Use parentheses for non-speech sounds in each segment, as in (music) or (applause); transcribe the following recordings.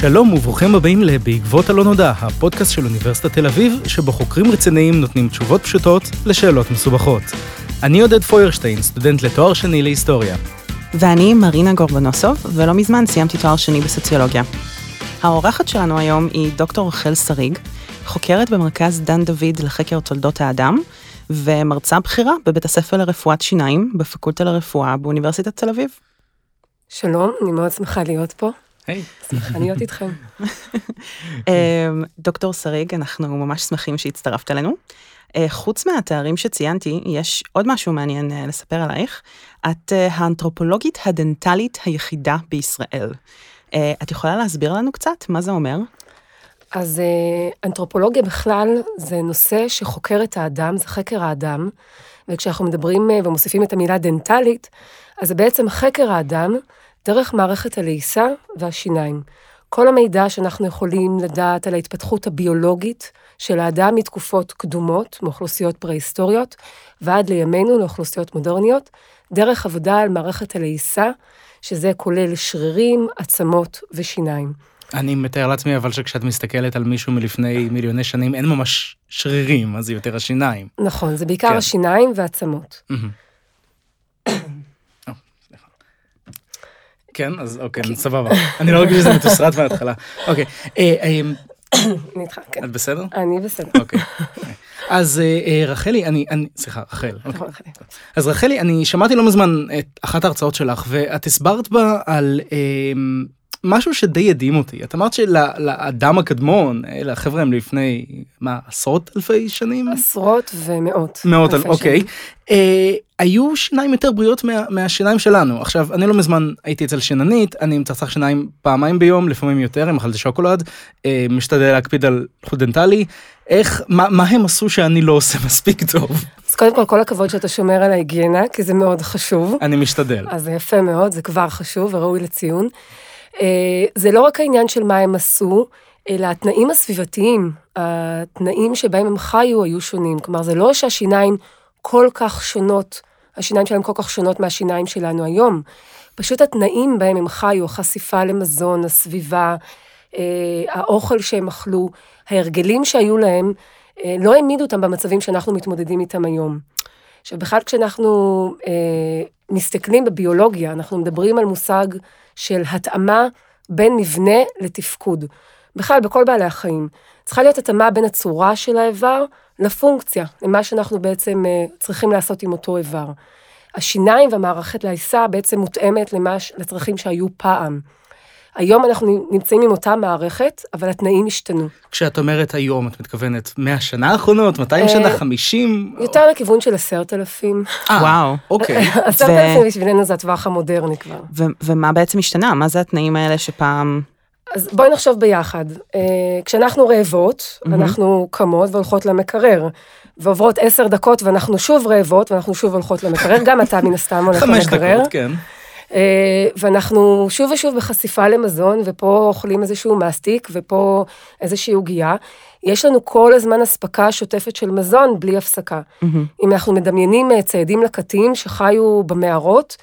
שלום וברוכים הבאים ל"בעקבות הלא נודע", הפודקאסט של אוניברסיטת תל אביב, שבו חוקרים רציניים נותנים תשובות פשוטות לשאלות מסובכות. אני עודד פוירשטיין, סטודנט לתואר שני להיסטוריה. ואני מרינה גורבנוסוב, ולא מזמן סיימתי תואר שני בסוציולוגיה. האורחת שלנו היום היא דוקטור רחל שריג, חוקרת במרכז דן דוד לחקר תולדות האדם, ומרצה בכירה בבית הספר לרפואת שיניים בפקולטה לרפואה באוניברסיטת תל אביב. שלום, אני מאוד שמחה להיות פה. היי. שמחה להיות איתכם. (laughs) אמ, דוקטור שריג, אנחנו ממש שמחים שהצטרפת אלינו. אה, חוץ מהתארים שציינתי, יש עוד משהו מעניין אה, לספר עלייך. את אה, האנתרופולוגית הדנטלית היחידה בישראל. את יכולה להסביר לנו קצת מה זה אומר? אז אנתרופולוגיה בכלל זה נושא שחוקר את האדם, זה חקר האדם, וכשאנחנו מדברים ומוסיפים את המילה דנטלית, אז זה בעצם חקר האדם דרך מערכת הלעיסה והשיניים. כל המידע שאנחנו יכולים לדעת על ההתפתחות הביולוגית של האדם מתקופות קדומות, מאוכלוסיות פרה-היסטוריות, ועד לימינו לאוכלוסיות מודרניות, דרך עבודה על מערכת הלעיסה, שזה כולל שרירים, עצמות ושיניים. אני מתאר לעצמי אבל שכשאת מסתכלת על מישהו מלפני מיליוני שנים אין ממש שרירים, אז זה יותר השיניים. נכון, זה בעיקר כן. השיניים ועצמות. כן, אז אוקיי, אוקיי. סבבה. אני לא רגיל שזה מתוסרט מההתחלה. אוקיי. אה, אה, כן. את בסדר? אני בסדר. אוקיי. אז אה, רחלי, אני, סליחה, רחל. אוקיי. אז רחלי, אני שמעתי לא מזמן את אחת ההרצאות שלך, ואת הסברת בה על משהו שדי הדהים אותי. את אמרת שלאדם הקדמון, אלה החבר'ה הם לפני, מה, עשרות אלפי שנים? עשרות ומאות. מאות, אוקיי. היו שיניים יותר בריאות מה, מהשיניים שלנו. עכשיו, אני לא מזמן הייתי אצל שיננית, אני מצחצח שיניים פעמיים ביום, לפעמים יותר, עם אכלתי שוקולד, אה, משתדל להקפיד על חוט דנטלי. איך, מה, מה הם עשו שאני לא עושה מספיק טוב? אז קודם כל, כל הכבוד שאתה שומר על ההיגיינה, כי זה מאוד חשוב. אני משתדל. אז זה יפה מאוד, זה כבר חשוב וראוי לציון. אה, זה לא רק העניין של מה הם עשו, אלא התנאים הסביבתיים, התנאים שבהם הם חיו היו שונים. כלומר, זה לא שהשיניים כל כך שונות, השיניים שלהם כל כך שונות מהשיניים שלנו היום. פשוט התנאים בהם הם חיו, החשיפה למזון, הסביבה, אה, האוכל שהם אכלו, ההרגלים שהיו להם, אה, לא העמידו אותם במצבים שאנחנו מתמודדים איתם היום. עכשיו, בכלל כשאנחנו אה, מסתכלים בביולוגיה, אנחנו מדברים על מושג של התאמה בין מבנה לתפקוד. בכלל, בכל בעלי החיים. צריכה להיות התאמה בין הצורה של האיבר לפונקציה, למה שאנחנו בעצם uh, צריכים לעשות עם אותו איבר. השיניים והמערכת לעיסה בעצם מותאמת למה, לצרכים שהיו פעם. היום אנחנו נמצאים עם אותה מערכת, אבל התנאים השתנו. כשאת אומרת היום, את מתכוונת 100 שנה האחרונות, 200 שנה, 50? אה, יותר לכיוון של עשרת אלפים. אה, (laughs) וואו. (laughs) אוקיי. (laughs) עשרת אלפים בשבילנו זה הטווח המודרני כבר. ומה בעצם השתנה? מה זה התנאים האלה שפעם... אז בואי נחשוב ביחד. אה, כשאנחנו רעבות, אנחנו קמות והולכות למקרר. ועוברות עשר דקות ואנחנו שוב רעבות ואנחנו שוב הולכות למקרר, גם אתה מן הסתם הולך למקרר. חמש דקות, כן. אה, ואנחנו שוב ושוב בחשיפה למזון, ופה אוכלים איזשהו מסטיק, ופה איזושהי עוגייה. יש לנו כל הזמן אספקה שוטפת של מזון בלי הפסקה. Mm-hmm. אם אנחנו מדמיינים אה, ציידים לקטים שחיו במערות,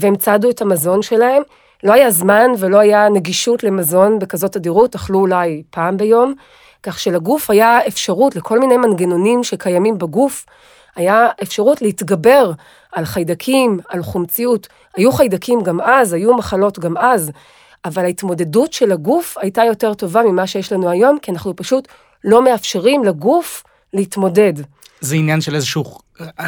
והם צדו את המזון שלהם, לא היה זמן ולא היה נגישות למזון בכזאת תדירות, אכלו אולי פעם ביום, כך שלגוף היה אפשרות לכל מיני מנגנונים שקיימים בגוף, היה אפשרות להתגבר על חיידקים, על חומציות. היו חיידקים גם אז, היו מחלות גם אז, אבל ההתמודדות של הגוף הייתה יותר טובה ממה שיש לנו היום, כי אנחנו פשוט לא מאפשרים לגוף להתמודד. זה עניין של איזשהו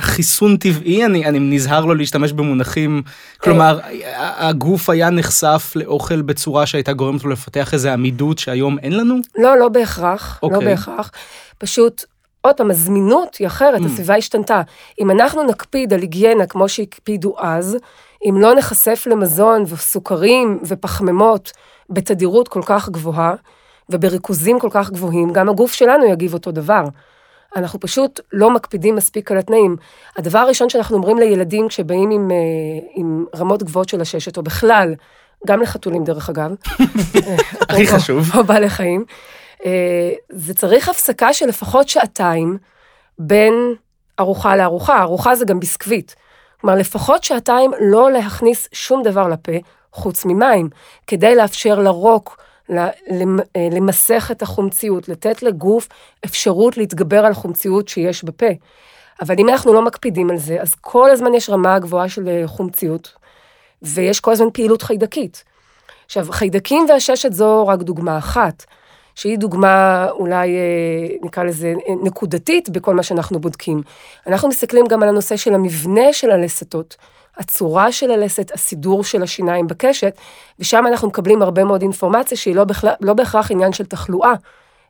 חיסון טבעי, אני, אני נזהר לא להשתמש במונחים, כלומר, הגוף היה נחשף לאוכל בצורה שהייתה גורמת לו לפתח איזה עמידות שהיום אין לנו? לא, לא בהכרח, okay. לא אוקיי. בהכרח. פשוט, עוד פעם, הזמינות היא אחרת, mm. הסביבה השתנתה. אם אנחנו נקפיד על היגיינה כמו שהקפידו אז, אם לא נחשף למזון וסוכרים ופחמימות בתדירות כל כך גבוהה, ובריכוזים כל כך גבוהים, גם הגוף שלנו יגיב אותו דבר. אנחנו פשוט לא מקפידים מספיק על התנאים. הדבר הראשון שאנחנו אומרים לילדים כשבאים עם, אה, עם רמות גבוהות של הששת, או בכלל, גם לחתולים דרך אגב. (laughs) הכי חשוב. או בעלי חיים. אה, זה צריך הפסקה של לפחות שעתיים בין ארוחה לארוחה. ארוחה זה גם ביסקוויט. כלומר, לפחות שעתיים לא להכניס שום דבר לפה חוץ ממים, כדי לאפשר לרוק למסך את החומציות, לתת לגוף אפשרות להתגבר על החומציות שיש בפה. אבל אם אנחנו לא מקפידים על זה, אז כל הזמן יש רמה גבוהה של אה, חומציות, ויש כל הזמן פעילות חיידקית. עכשיו, חיידקים והששת זו רק דוגמה אחת, שהיא דוגמה אולי, אה, נקרא לזה, נקודתית בכל מה שאנחנו בודקים. אנחנו מסתכלים גם על הנושא של המבנה של הלסתות, הצורה של הלסת, הסידור של השיניים בקשת, ושם אנחנו מקבלים הרבה מאוד אינפורמציה שהיא לא, בכלל, לא בהכרח עניין של תחלואה,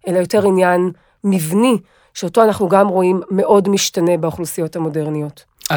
אלא יותר עניין מבני, שאותו אנחנו גם רואים מאוד משתנה באוכלוסיות המודרניות. את, אה,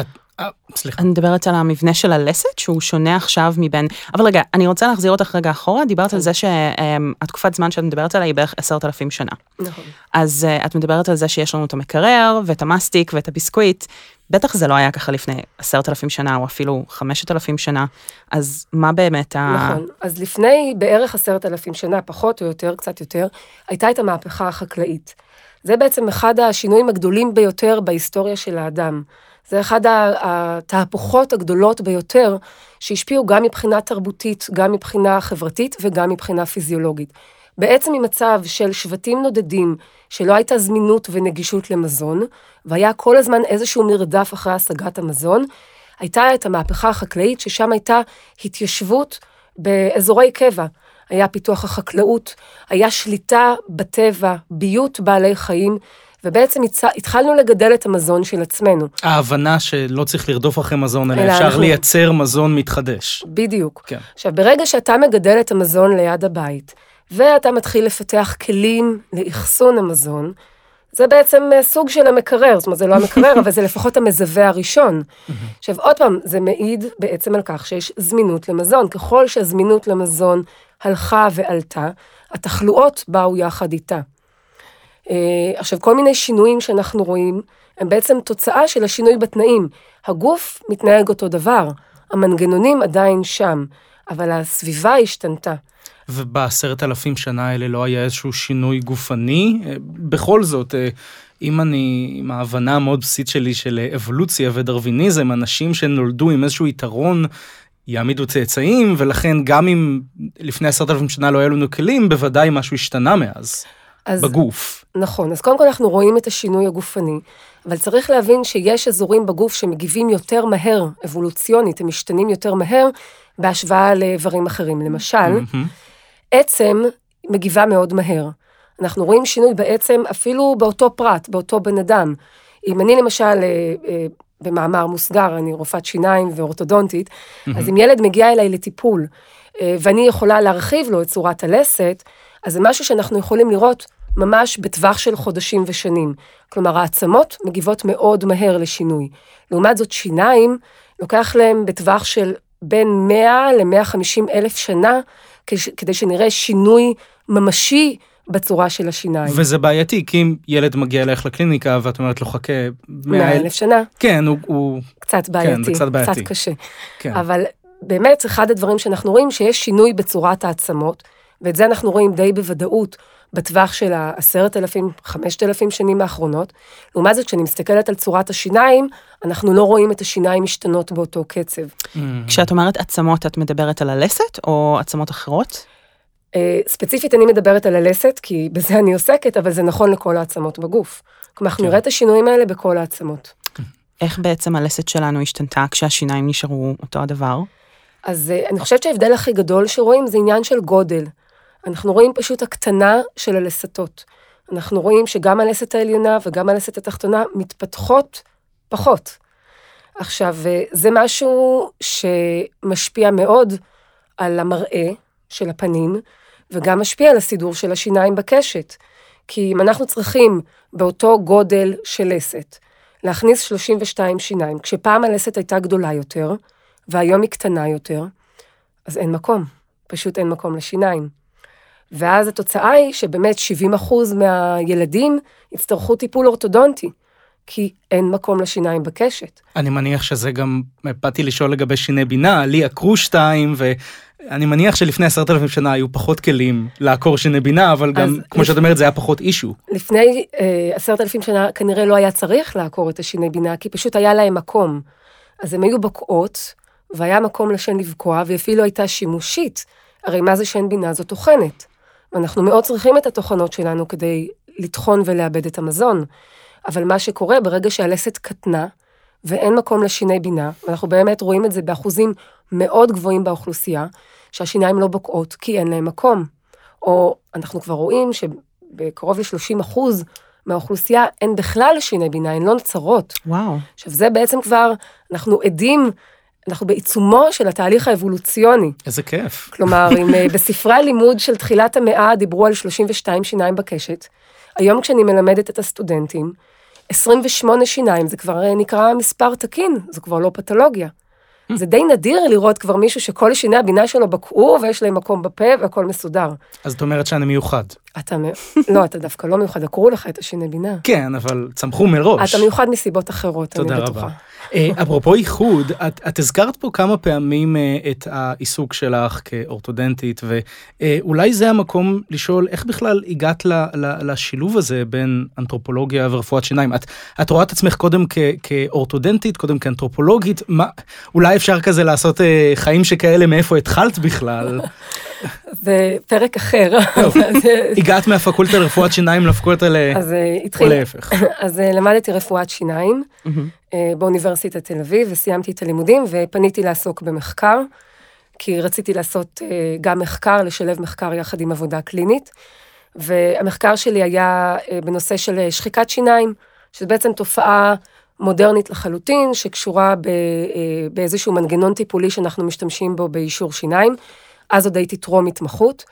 סליחה. אני מדברת על המבנה של הלסת, שהוא שונה עכשיו מבין... אבל רגע, אני רוצה להחזיר אותך רגע אחורה, דיברת על זה שהתקופת זמן שאת מדברת עליה היא בערך עשרת אלפים שנה. נכון. אז uh, את מדברת על זה שיש לנו את המקרר, ואת המסטיק, ואת הביסקוויט. בטח זה לא היה ככה לפני עשרת אלפים שנה, או אפילו חמשת אלפים שנה. אז מה באמת ה... נכון. אז לפני בערך עשרת אלפים שנה, פחות או יותר, קצת יותר, הייתה את המהפכה החקלאית. זה בעצם אחד השינויים הגדולים ביותר בהיסטוריה של האדם. זה אחד התהפוכות הגדולות ביותר שהשפיעו גם מבחינה תרבותית, גם מבחינה חברתית וגם מבחינה פיזיולוגית. בעצם ממצב של שבטים נודדים, שלא הייתה זמינות ונגישות למזון, והיה כל הזמן איזשהו מרדף אחרי השגת המזון, הייתה את המהפכה החקלאית, ששם הייתה התיישבות באזורי קבע. היה פיתוח החקלאות, היה שליטה בטבע, ביות בעלי חיים, ובעצם התחלנו לגדל את המזון של עצמנו. ההבנה שלא צריך לרדוף אחרי מזון, אלא אפשר אנחנו... לייצר מזון מתחדש. בדיוק. כן. עכשיו, ברגע שאתה מגדל את המזון ליד הבית, ואתה מתחיל לפתח כלים לאחסון המזון, זה בעצם אה, סוג של המקרר, זאת אומרת, זה לא המקרר, (laughs) אבל זה לפחות המזווה הראשון. עכשיו, עוד פעם, זה מעיד בעצם על כך שיש זמינות למזון. ככל שהזמינות למזון הלכה ועלתה, התחלואות באו יחד איתה. אה, עכשיו, כל מיני שינויים שאנחנו רואים, הם בעצם תוצאה של השינוי בתנאים. הגוף מתנהג אותו דבר, המנגנונים עדיין שם, אבל הסביבה השתנתה. ובעשרת אלפים שנה האלה לא היה איזשהו שינוי גופני? אה, בכל זאת, אה, אם אני, עם ההבנה המאוד בסיסית שלי של אבולוציה ודרוויניזם, אנשים שנולדו עם איזשהו יתרון יעמידו צאצאים, ולכן גם אם לפני עשרת אלפים שנה לא היו לנו כלים, בוודאי משהו השתנה מאז, אז, בגוף. נכון, אז קודם כל אנחנו רואים את השינוי הגופני, אבל צריך להבין שיש אזורים בגוף שמגיבים יותר מהר, אבולוציונית, הם משתנים יותר מהר, בהשוואה לאיברים אחרים. למשל, mm-hmm. עצם מגיבה מאוד מהר. אנחנו רואים שינוי בעצם אפילו באותו פרט, באותו בן אדם. אם אני למשל, אה, אה, במאמר מוסגר, אני רופאת שיניים ואורתודונטית, mm-hmm. אז אם ילד מגיע אליי לטיפול, אה, ואני יכולה להרחיב לו את צורת הלסת, אז זה משהו שאנחנו יכולים לראות ממש בטווח של חודשים ושנים. כלומר, העצמות מגיבות מאוד מהר לשינוי. לעומת זאת, שיניים, לוקח להם בטווח של בין 100 ל-150 אלף שנה, כדי שנראה שינוי ממשי בצורה של השיניים. וזה בעייתי, כי אם ילד מגיע אלייך לקליניקה ואת אומרת לו חכה 100 אלף שנה. כן, הוא... הוא... קצת בעייתי, כן, זה קצת בעייתי. קצת קשה. כן. אבל באמת, אחד הדברים שאנחנו רואים, שיש שינוי בצורת העצמות, ואת זה אנחנו רואים די בוודאות בטווח של העשרת אלפים, חמשת אלפים שנים האחרונות. לעומת זאת, כשאני מסתכלת על צורת השיניים, אנחנו לא רואים את השיניים משתנות באותו קצב. Mm. כשאת אומרת עצמות, את מדברת על הלסת או עצמות אחרות? אה, ספציפית אני מדברת על הלסת, כי בזה אני עוסקת, אבל זה נכון לכל העצמות בגוף. כלומר, אנחנו כן. נראה את השינויים האלה בכל העצמות. איך בעצם הלסת שלנו השתנתה כשהשיניים נשארו אותו הדבר? אז אה, אני חושבת שההבדל הכי גדול שרואים זה עניין של גודל. אנחנו רואים פשוט הקטנה של הלסתות. אנחנו רואים שגם הלסת העליונה וגם הלסת התחתונה מתפתחות פחות. עכשיו, אה, זה משהו שמשפיע מאוד על המראה של הפנים, וגם משפיע על הסידור של השיניים בקשת. כי אם אנחנו צריכים באותו גודל של לסת, להכניס 32 שיניים, כשפעם הלסת הייתה גדולה יותר, והיום היא קטנה יותר, אז אין מקום, פשוט אין מקום לשיניים. ואז התוצאה היא שבאמת 70% מהילדים יצטרכו טיפול אורתודונטי, כי אין מקום לשיניים בקשת. אני מניח שזה גם, באתי לשאול לגבי שיני בינה, לי עקרו שתיים, ואני מניח שלפני עשרת אלפים שנה היו פחות כלים לעקור שיני בינה, אבל גם, כמו לפ... שאת אומרת, זה היה פחות אישו. לפני אה, עשרת אלפים שנה כנראה לא היה צריך לעקור את השיני בינה, כי פשוט היה להם מקום. אז הם היו בקעות, והיה מקום לשן לבקוע, ואפילו הייתה שימושית. הרי מה זה שן בינה? זו טוחנת. ואנחנו מאוד צריכים את הטוחנות שלנו כדי לטחון ולאבד את המזון. אבל מה שקורה ברגע שהלסת קטנה, ואין מקום לשיני בינה, ואנחנו באמת רואים את זה באחוזים מאוד גבוהים באוכלוסייה, שהשיניים לא בוקעות כי אין להם מקום. או אנחנו כבר רואים שבקרוב ל-30 אחוז מהאוכלוסייה אין בכלל שיני בינה, הן לא נוצרות. וואו. עכשיו זה בעצם כבר, אנחנו עדים, אנחנו בעיצומו של התהליך האבולוציוני. איזה כיף. כלומר, אם אה, בספרי הלימוד של תחילת המאה דיברו על 32 שיניים בקשת, היום כשאני מלמדת את הסטודנטים, 28 שיניים זה כבר אה, נקרא מספר תקין, זה כבר לא פתולוגיה. זה די נדיר לראות כבר מישהו שכל שיני הבינה שלו בקעו ויש להם מקום בפה והכל מסודר. אז את אומרת שאני מיוחד. אתה, (laughs) לא, אתה דווקא לא מיוחד, עקרו לך את השיני בינה. כן, אבל צמחו מראש. אתה מיוחד מסיבות אחרות, אני תודה בטוחה. רבה. אה, אפרופו איחוד, את, את הזכרת פה כמה פעמים אה, את העיסוק שלך כאורתודנטית, ואולי זה המקום לשאול איך בכלל הגעת ל, ל, לשילוב הזה בין אנתרופולוגיה ורפואת שיניים. את, את רואה את עצמך קודם כ, כאורתודנטית, קודם כאנתרופולוגית, מה, אולי אפשר כזה לעשות אה, חיים שכאלה מאיפה התחלת בכלל? (laughs) זה פרק אחר. הגעת מהפקולטה לרפואת שיניים לפקולטה ל... אז אה, או התחיל, להפך. (coughs) אז אה, למדתי רפואת שיניים אה, באוניברסיטת תל אביב, וסיימתי את הלימודים, ופניתי לעסוק במחקר, כי רציתי לעשות גם מחקר, לשלב מחקר יחד עם עבודה קלינית, והמחקר שלי היה בנושא של שחיקת שיניים, שזו בעצם תופעה מודרנית לחלוטין, שקשורה ב, באיזשהו מנגנון טיפולי שאנחנו משתמשים בו באישור שיניים. אז עוד הייתי טרום התמחות.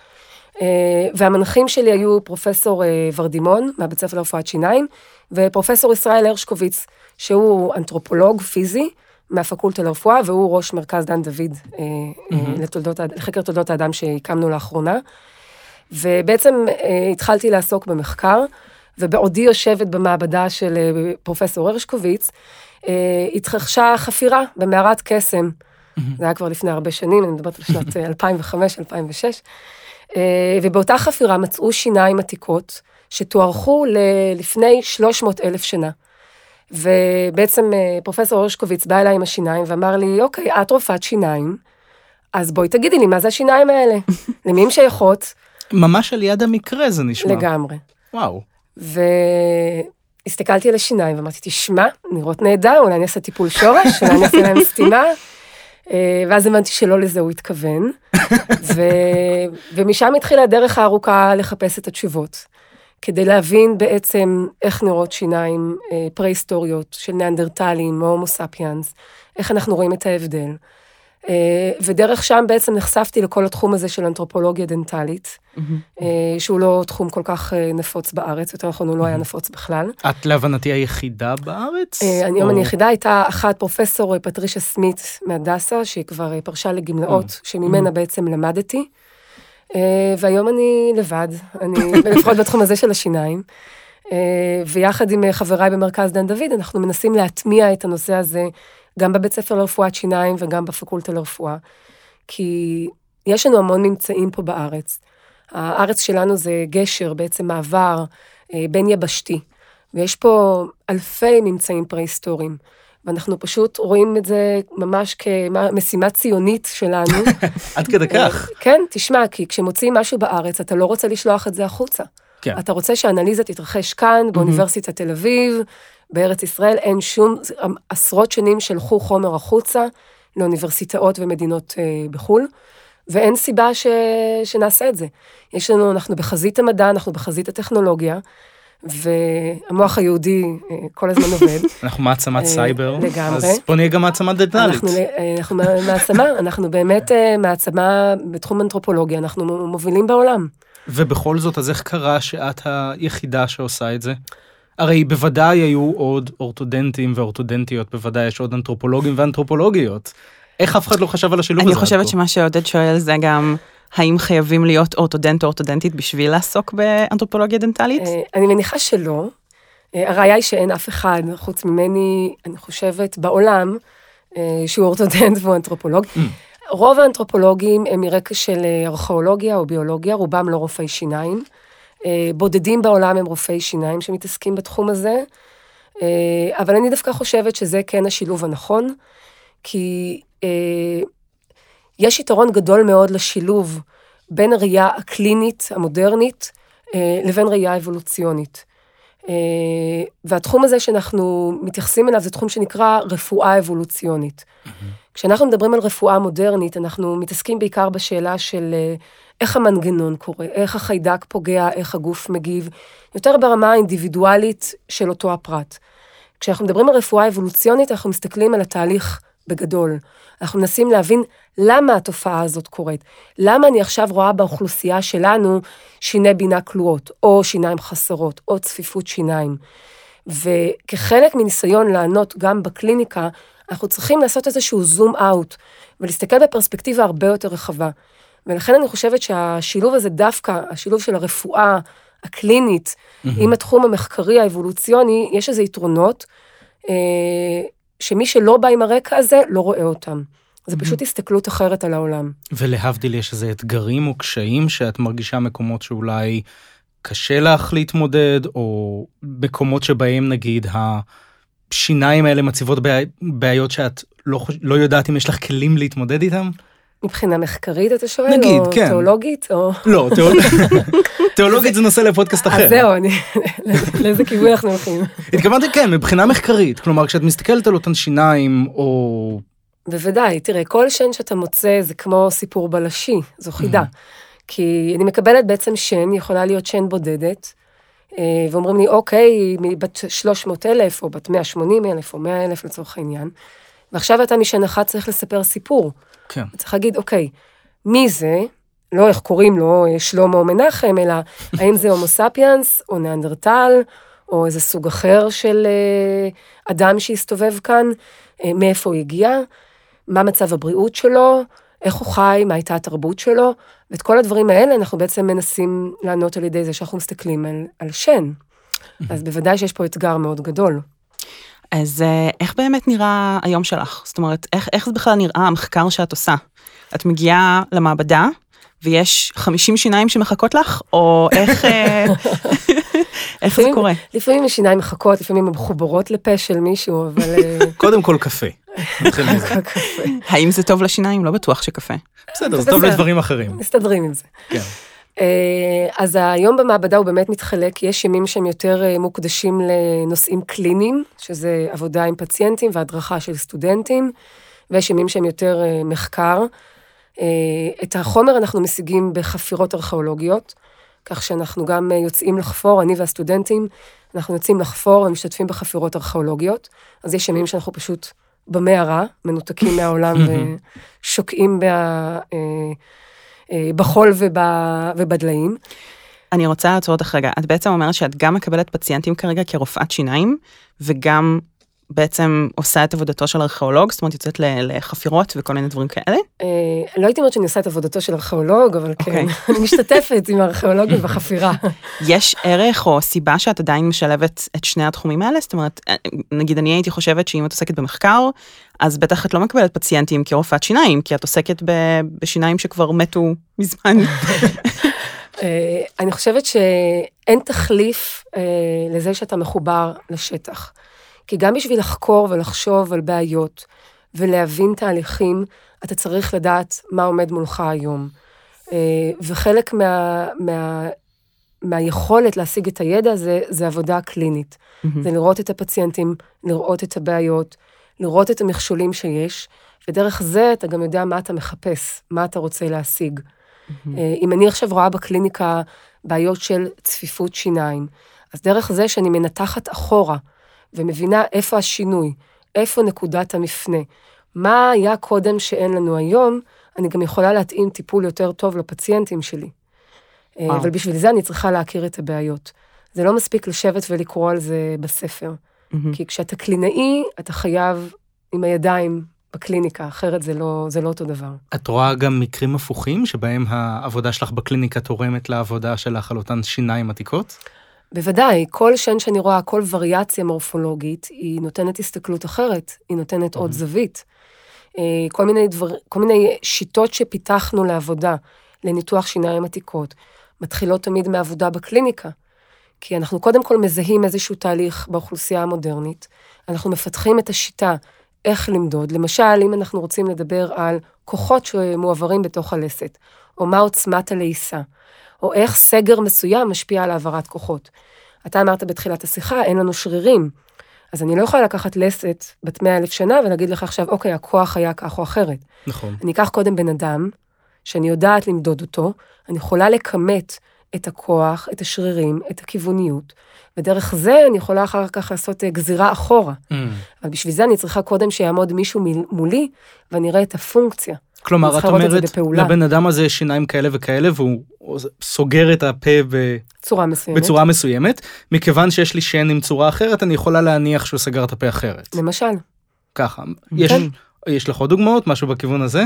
אה, והמנחים שלי היו פרופסור אה, ורדימון, מהבית ספר לרפואת שיניים, ופרופסור ישראל הרשקוביץ, שהוא אנתרופולוג פיזי מהפקולטה לרפואה, והוא ראש מרכז דן דוד אה, לתולדות, לחקר תולדות האדם שהקמנו לאחרונה. ובעצם התחלתי לעסוק במחקר, ובעודי יושבת במעבדה של פרופסור הרשקוביץ, התרחשה חפירה במערת קסם. זה היה כבר לפני הרבה שנים, אני מדברת על שנת אה, 2005-2006. אה, ובאותה חפירה מצאו שיניים עתיקות שתוארכו לפני 300 אלף שנה. ובעצם אה, פרופסור הרשקוביץ בא אליי עם השיניים ואמר לי, אוקיי, את רופאת שיניים, אז בואי תגידי לי, מה זה השיניים האלה? (laughs) למי הן שייכות? ממש על יד המקרה זה נשמע. לגמרי. וואו. והסתכלתי על השיניים ואמרתי, תשמע, נראות נהדר, אולי אני אעשה טיפול שורש, אולי אני אעשה להם סתימה. אה, ואז הבנתי שלא לזה הוא התכוון. (laughs) ו... ומשם התחילה הדרך הארוכה לחפש את התשובות. כדי להבין בעצם איך נראות שיניים אה, פרה-היסטוריות של ניאנדרטלים או הומו ספיאנס, איך אנחנו רואים את ההבדל. אה, ודרך שם בעצם נחשפתי לכל התחום הזה של אנתרופולוגיה דנטלית, אה, שהוא לא תחום כל כך אה, נפוץ בארץ, יותר נכון הוא לא היה נפוץ בכלל. את להבנתי היחידה בארץ? אני היום אני יחידה, הייתה אחת פרופסור פטרישה סמית מהדסה, שהיא כבר פרשה לגמלאות, שממנה בעצם למדתי. והיום אני לבד, אני (laughs) לפחות בתחום הזה של השיניים. ויחד עם חבריי במרכז דן דוד, אנחנו מנסים להטמיע את הנושא הזה גם בבית ספר לרפואת שיניים וגם בפקולטה לרפואה. כי יש לנו המון ממצאים פה בארץ. הארץ שלנו זה גשר, בעצם מעבר אה, בין יבשתי. ויש פה אלפי ממצאים פרה-היסטוריים. ואנחנו פשוט רואים את זה ממש כמשימה ציונית שלנו. (laughs) עד כדי כך. כן, תשמע, כי כשמוציאים משהו בארץ, אתה לא רוצה לשלוח את זה החוצה. כן. אתה רוצה שהאנליזה תתרחש כאן, באוניברסיטת תל אביב, בארץ ישראל, אין שום, עשרות שנים שלחו חומר החוצה לאוניברסיטאות ומדינות אה, בחו"ל, ואין סיבה ש, שנעשה את זה. יש לנו, אנחנו בחזית המדע, אנחנו בחזית הטכנולוגיה, והמוח היהודי אה, כל הזמן (laughs) עובד. אנחנו מעצמת אה, סייבר. לגמרי. אז בוא נהיה גם מעצמה דנטלית. אנחנו, אנחנו מעצמה, אנחנו באמת מעצמה בתחום אנתרופולוגיה, אנחנו מובילים בעולם. ובכל זאת, אז איך קרה שאת היחידה שעושה את זה? הרי בוודאי היו עוד אורתודנטים ואורתודנטיות, בוודאי יש עוד אנתרופולוגים ואנתרופולוגיות. איך אף אחד לא חשב על השילוב הזה? אני חושבת? שמה שעודד שואל זה גם, האם חייבים להיות אורתודנט או אורתודנטית בשביל לעסוק באנתרופולוגיה דנטלית? אה, אני מניחה שלא. אה, הראיה היא שאין אף אחד חוץ ממני, אני חושבת, בעולם, אה, שהוא אורתודנט והוא אנתרופולוג. רוב האנתרופולוגים הם מרקע של ארכיאולוגיה או ביולוגיה, רובם לא רופאי שיניים. אה, בודדים בעולם הם רופאי שיניים שמתעסקים בתחום הזה, אה, אבל אני דווקא חושבת שזה כן השילוב הנכון, כי אה, יש יתרון גדול מאוד לשילוב בין הראייה הקלינית המודרנית לבין ראייה אבולוציונית. והתחום הזה שאנחנו מתייחסים אליו זה תחום שנקרא רפואה אבולוציונית. Mm-hmm. כשאנחנו מדברים על רפואה מודרנית, אנחנו מתעסקים בעיקר בשאלה של איך המנגנון קורה, איך החיידק פוגע, איך הגוף מגיב, יותר ברמה האינדיבידואלית של אותו הפרט. כשאנחנו מדברים על רפואה אבולוציונית, אנחנו מסתכלים על התהליך בגדול. אנחנו מנסים להבין למה התופעה הזאת קורית. למה אני עכשיו רואה באוכלוסייה שלנו שיני בינה כלואות, או שיניים חסרות, או צפיפות שיניים. וכחלק מניסיון לענות גם בקליניקה, אנחנו צריכים לעשות איזשהו זום אאוט, ולהסתכל בפרספקטיבה הרבה יותר רחבה. ולכן אני חושבת שהשילוב הזה דווקא, השילוב של הרפואה הקלינית, mm-hmm. עם התחום המחקרי האבולוציוני, יש איזה יתרונות, אה, שמי שלא בא עם הרקע הזה, לא רואה אותם. זה פשוט הסתכלות אחרת על העולם. ולהבדיל יש איזה אתגרים או קשיים שאת מרגישה מקומות שאולי קשה לך להתמודד, או מקומות שבהם נגיד השיניים האלה מציבות בעיות שאת לא, לא יודעת אם יש לך כלים להתמודד איתם? מבחינה מחקרית אתה שואל? נגיד, או כן. תיאולוגית? או... לא, (laughs) תיאולוגית זה נושא לפודקאסט אחר. אז זהו, אני... (laughs) לאיזה כיוון אנחנו הולכים? התכוונתי כן, מבחינה מחקרית. כלומר, כשאת מסתכלת על אותן שיניים, או... בוודאי, תראה, כל שן שאתה מוצא זה כמו סיפור בלשי, זו חידה. כי אני מקבלת בעצם שן, יכולה להיות שן בודדת, אה, ואומרים לי, אוקיי, בת 300 אלף, או בת 180 אלף, או 100 אלף לצורך העניין, ועכשיו אתה משן אחת צריך לספר סיפור. כן. צריך להגיד, אוקיי, מי זה? לא איך קוראים לו שלמה או מנחם, אלא האם זה הומו ספיאנס או ניאנדרטל, או איזה סוג אחר של אה, אדם שהסתובב כאן, אה, מאיפה הוא הגיע, מה מצב הבריאות שלו, איך הוא חי, מה הייתה התרבות שלו, ואת כל הדברים האלה אנחנו בעצם מנסים לענות על ידי זה שאנחנו מסתכלים על, על שן. אז בוודאי שיש פה אתגר מאוד גדול. אז אה, איך באמת נראה היום שלך? זאת אומרת, איך, איך זה בכלל נראה המחקר שאת עושה? את מגיעה למעבדה ויש 50 שיניים שמחכות לך, או איך, אה, (laughs) איך זה קורה? לפעמים השיניים מחכות, לפעמים הן מחוברות לפה של מישהו, אבל... אה, (laughs) קודם כל (laughs) קפה. האם זה טוב לשיניים? לא בטוח שקפה. בסדר, זה טוב לדברים אחרים. מסתדרים עם זה. אה, אז היום במעבדה הוא באמת מתחלק, יש ימים שהם יותר אה, מוקדשים לנושאים קליניים, שזה עבודה עם פציינטים והדרכה של סטודנטים, ויש ימים שהם יותר אה, מחקר. את החומר אנחנו משיגים בחפירות ארכיאולוגיות, כך שאנחנו גם יוצאים לחפור, אני והסטודנטים, אנחנו יוצאים לחפור ומשתתפים בחפירות ארכיאולוגיות, אז יש ימים שאנחנו פשוט במערה, מנותקים מהעולם (laughs) ושוקעים בה... אה, בחול ובדליים. אני רוצה לעצור אותך רגע, את בעצם אומרת שאת גם מקבלת פציינטים כרגע כרופאת שיניים, וגם בעצם עושה את עבודתו של ארכיאולוג, זאת אומרת יוצאת לחפירות וכל מיני דברים כאלה? אה, לא הייתי אומרת שאני עושה את עבודתו של ארכיאולוג, אבל כן, אוקיי. (laughs) אני משתתפת עם הארכיאולוגים בחפירה. (laughs) יש ערך או סיבה שאת עדיין משלבת את שני התחומים האלה? זאת אומרת, אה, נגיד אני הייתי חושבת שאם את עוסקת במחקר, אז בטח את לא מקבלת פציינטים כרופאת שיניים, כי את עוסקת בשיניים שכבר מתו מזמן. (laughs) אה, אני חושבת שאין תחליף לזה שאתה מחובר לשטח. כי גם בשביל לחקור ולחשוב על בעיות ולהבין תהליכים, אתה צריך לדעת מה עומד מולך היום. אה, וחלק מה, מה, מהיכולת להשיג את הידע זה, זה עבודה קלינית. Mm-hmm. זה לראות את הפציינטים, לראות את הבעיות, לראות את המכשולים שיש, ודרך זה אתה גם יודע מה אתה מחפש, מה אתה רוצה להשיג. Mm-hmm. אם אני עכשיו רואה בקליניקה בעיות של צפיפות שיניים, אז דרך זה שאני מנתחת אחורה, ומבינה איפה השינוי, איפה נקודת המפנה, מה היה קודם שאין לנו היום, אני גם יכולה להתאים טיפול יותר טוב לפציינטים שלי. אה, וואו. אבל בשביל זה אני צריכה להכיר את הבעיות. זה לא מספיק לשבת ולקרוא על זה בספר. Mm-hmm. כי כשאתה קלינאי, אתה חייב עם הידיים בקליניקה, אחרת זה לא, זה לא אותו דבר. את רואה גם מקרים הפוכים שבהם העבודה שלך בקליניקה תורמת לעבודה שלך על אותן שיניים עתיקות? בוודאי, כל שן שאני רואה, כל וריאציה מורפולוגית, היא נותנת הסתכלות אחרת, היא נותנת עוד זווית. אה, כל מיני, דבר, כל מיני שיטות שפיתחנו לעבודה, לניתוח שיניים עתיקות, מתחילות תמיד מעבודה בקליניקה. כי אנחנו קודם כל מזהים איזשהו תהליך באוכלוסייה המודרנית, אנחנו מפתחים את השיטה, איך למדוד. למשל, אם אנחנו רוצים לדבר על כוחות שמועברים בתוך הלסת, או מה עוצמת הלעיסה, או איך סגר מסוים משפיע על העברת כוחות. אתה אמרת בתחילת השיחה, אין לנו שרירים. אז אני לא יכולה לקחת לסת בת מאה אלף שנה ולהגיד לך עכשיו, אוקיי, הכוח היה כך או אחרת. נכון. אני אקח קודם בן אדם, שאני יודעת למדוד אותו, אני יכולה לכמת את הכוח, את השרירים, את הכיווניות, ודרך זה אני יכולה אחר כך לעשות אה, גזירה אחורה. Mm. אבל בשביל זה אני צריכה קודם שיעמוד מישהו מולי, ואני אראה את הפונקציה. כלומר, את את אומרת, בפעולה. לבן אדם הזה יש שיניים כאלה וכאלה, והוא סוגר את הפה ב- צורה מסוימת. בצורה מסוימת, מכיוון שיש לי שן עם צורה אחרת, אני יכולה להניח שהוא סגר את הפה אחרת. למשל, ככה. יש, כן. יש לך עוד דוגמאות? משהו בכיוון הזה?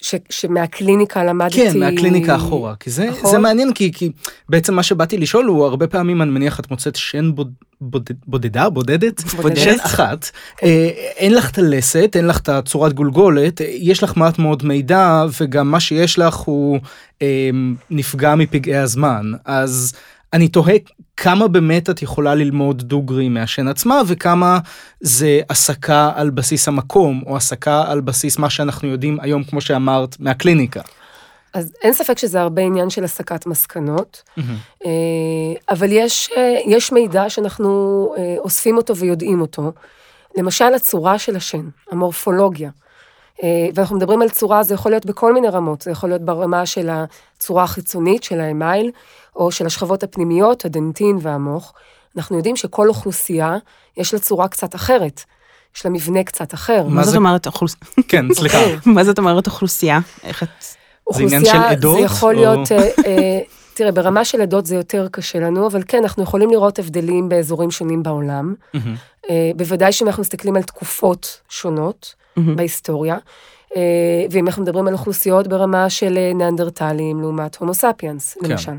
ש, שמהקליניקה למדתי... כן, מהקליניקה אחורה, כי זה, אחורה? זה מעניין, כי, כי בעצם מה שבאתי לשאול הוא הרבה פעמים אני מניח את מוצאת שן בוד, בודד, בודדה, בודדת, בודדת. שן אחת, אה, אין לך את הלסת, אין לך את הצורת גולגולת, יש לך מעט מאוד מידע וגם מה שיש לך הוא אה, נפגע מפגעי הזמן, אז אני תוהה כמה באמת את יכולה ללמוד דוגרי מהשן עצמה וכמה זה הסקה על בסיס המקום או הסקה על בסיס מה שאנחנו יודעים היום כמו שאמרת מהקליניקה. אז אין ספק שזה הרבה עניין של הסקת מסקנות, אה, אבל יש, אה, יש מידע שאנחנו אה, אוספים אותו ויודעים אותו. למשל, הצורה של השן, המורפולוגיה. אה, ואנחנו מדברים על צורה, זה יכול להיות בכל מיני רמות, זה יכול להיות ברמה של הצורה החיצונית, של האמייל, או של השכבות הפנימיות, הדנטין והמוח. אנחנו יודעים שכל אוכלוסייה, יש לה צורה קצת אחרת. יש לה מבנה קצת אחר. מה זאת זה- אומרת אוכלוסייה? (laughs) כן, סליחה. (laughs) מה זאת אומרת אוכלוסייה? איך את... זה עניין של עדות, זה יכול להיות, אה, אה, תראה, ברמה של עדות זה יותר קשה לנו, אבל כן, אנחנו יכולים לראות הבדלים באזורים שונים בעולם. מהמם. אה, בוודאי שאם אנחנו מסתכלים על תקופות שונות בהיסטוריה, אה, ואם אנחנו מדברים על אוכלוסיות ברמה של אה, ניאנדרטלים לעומת הומו ספיאנס, כן. למשל.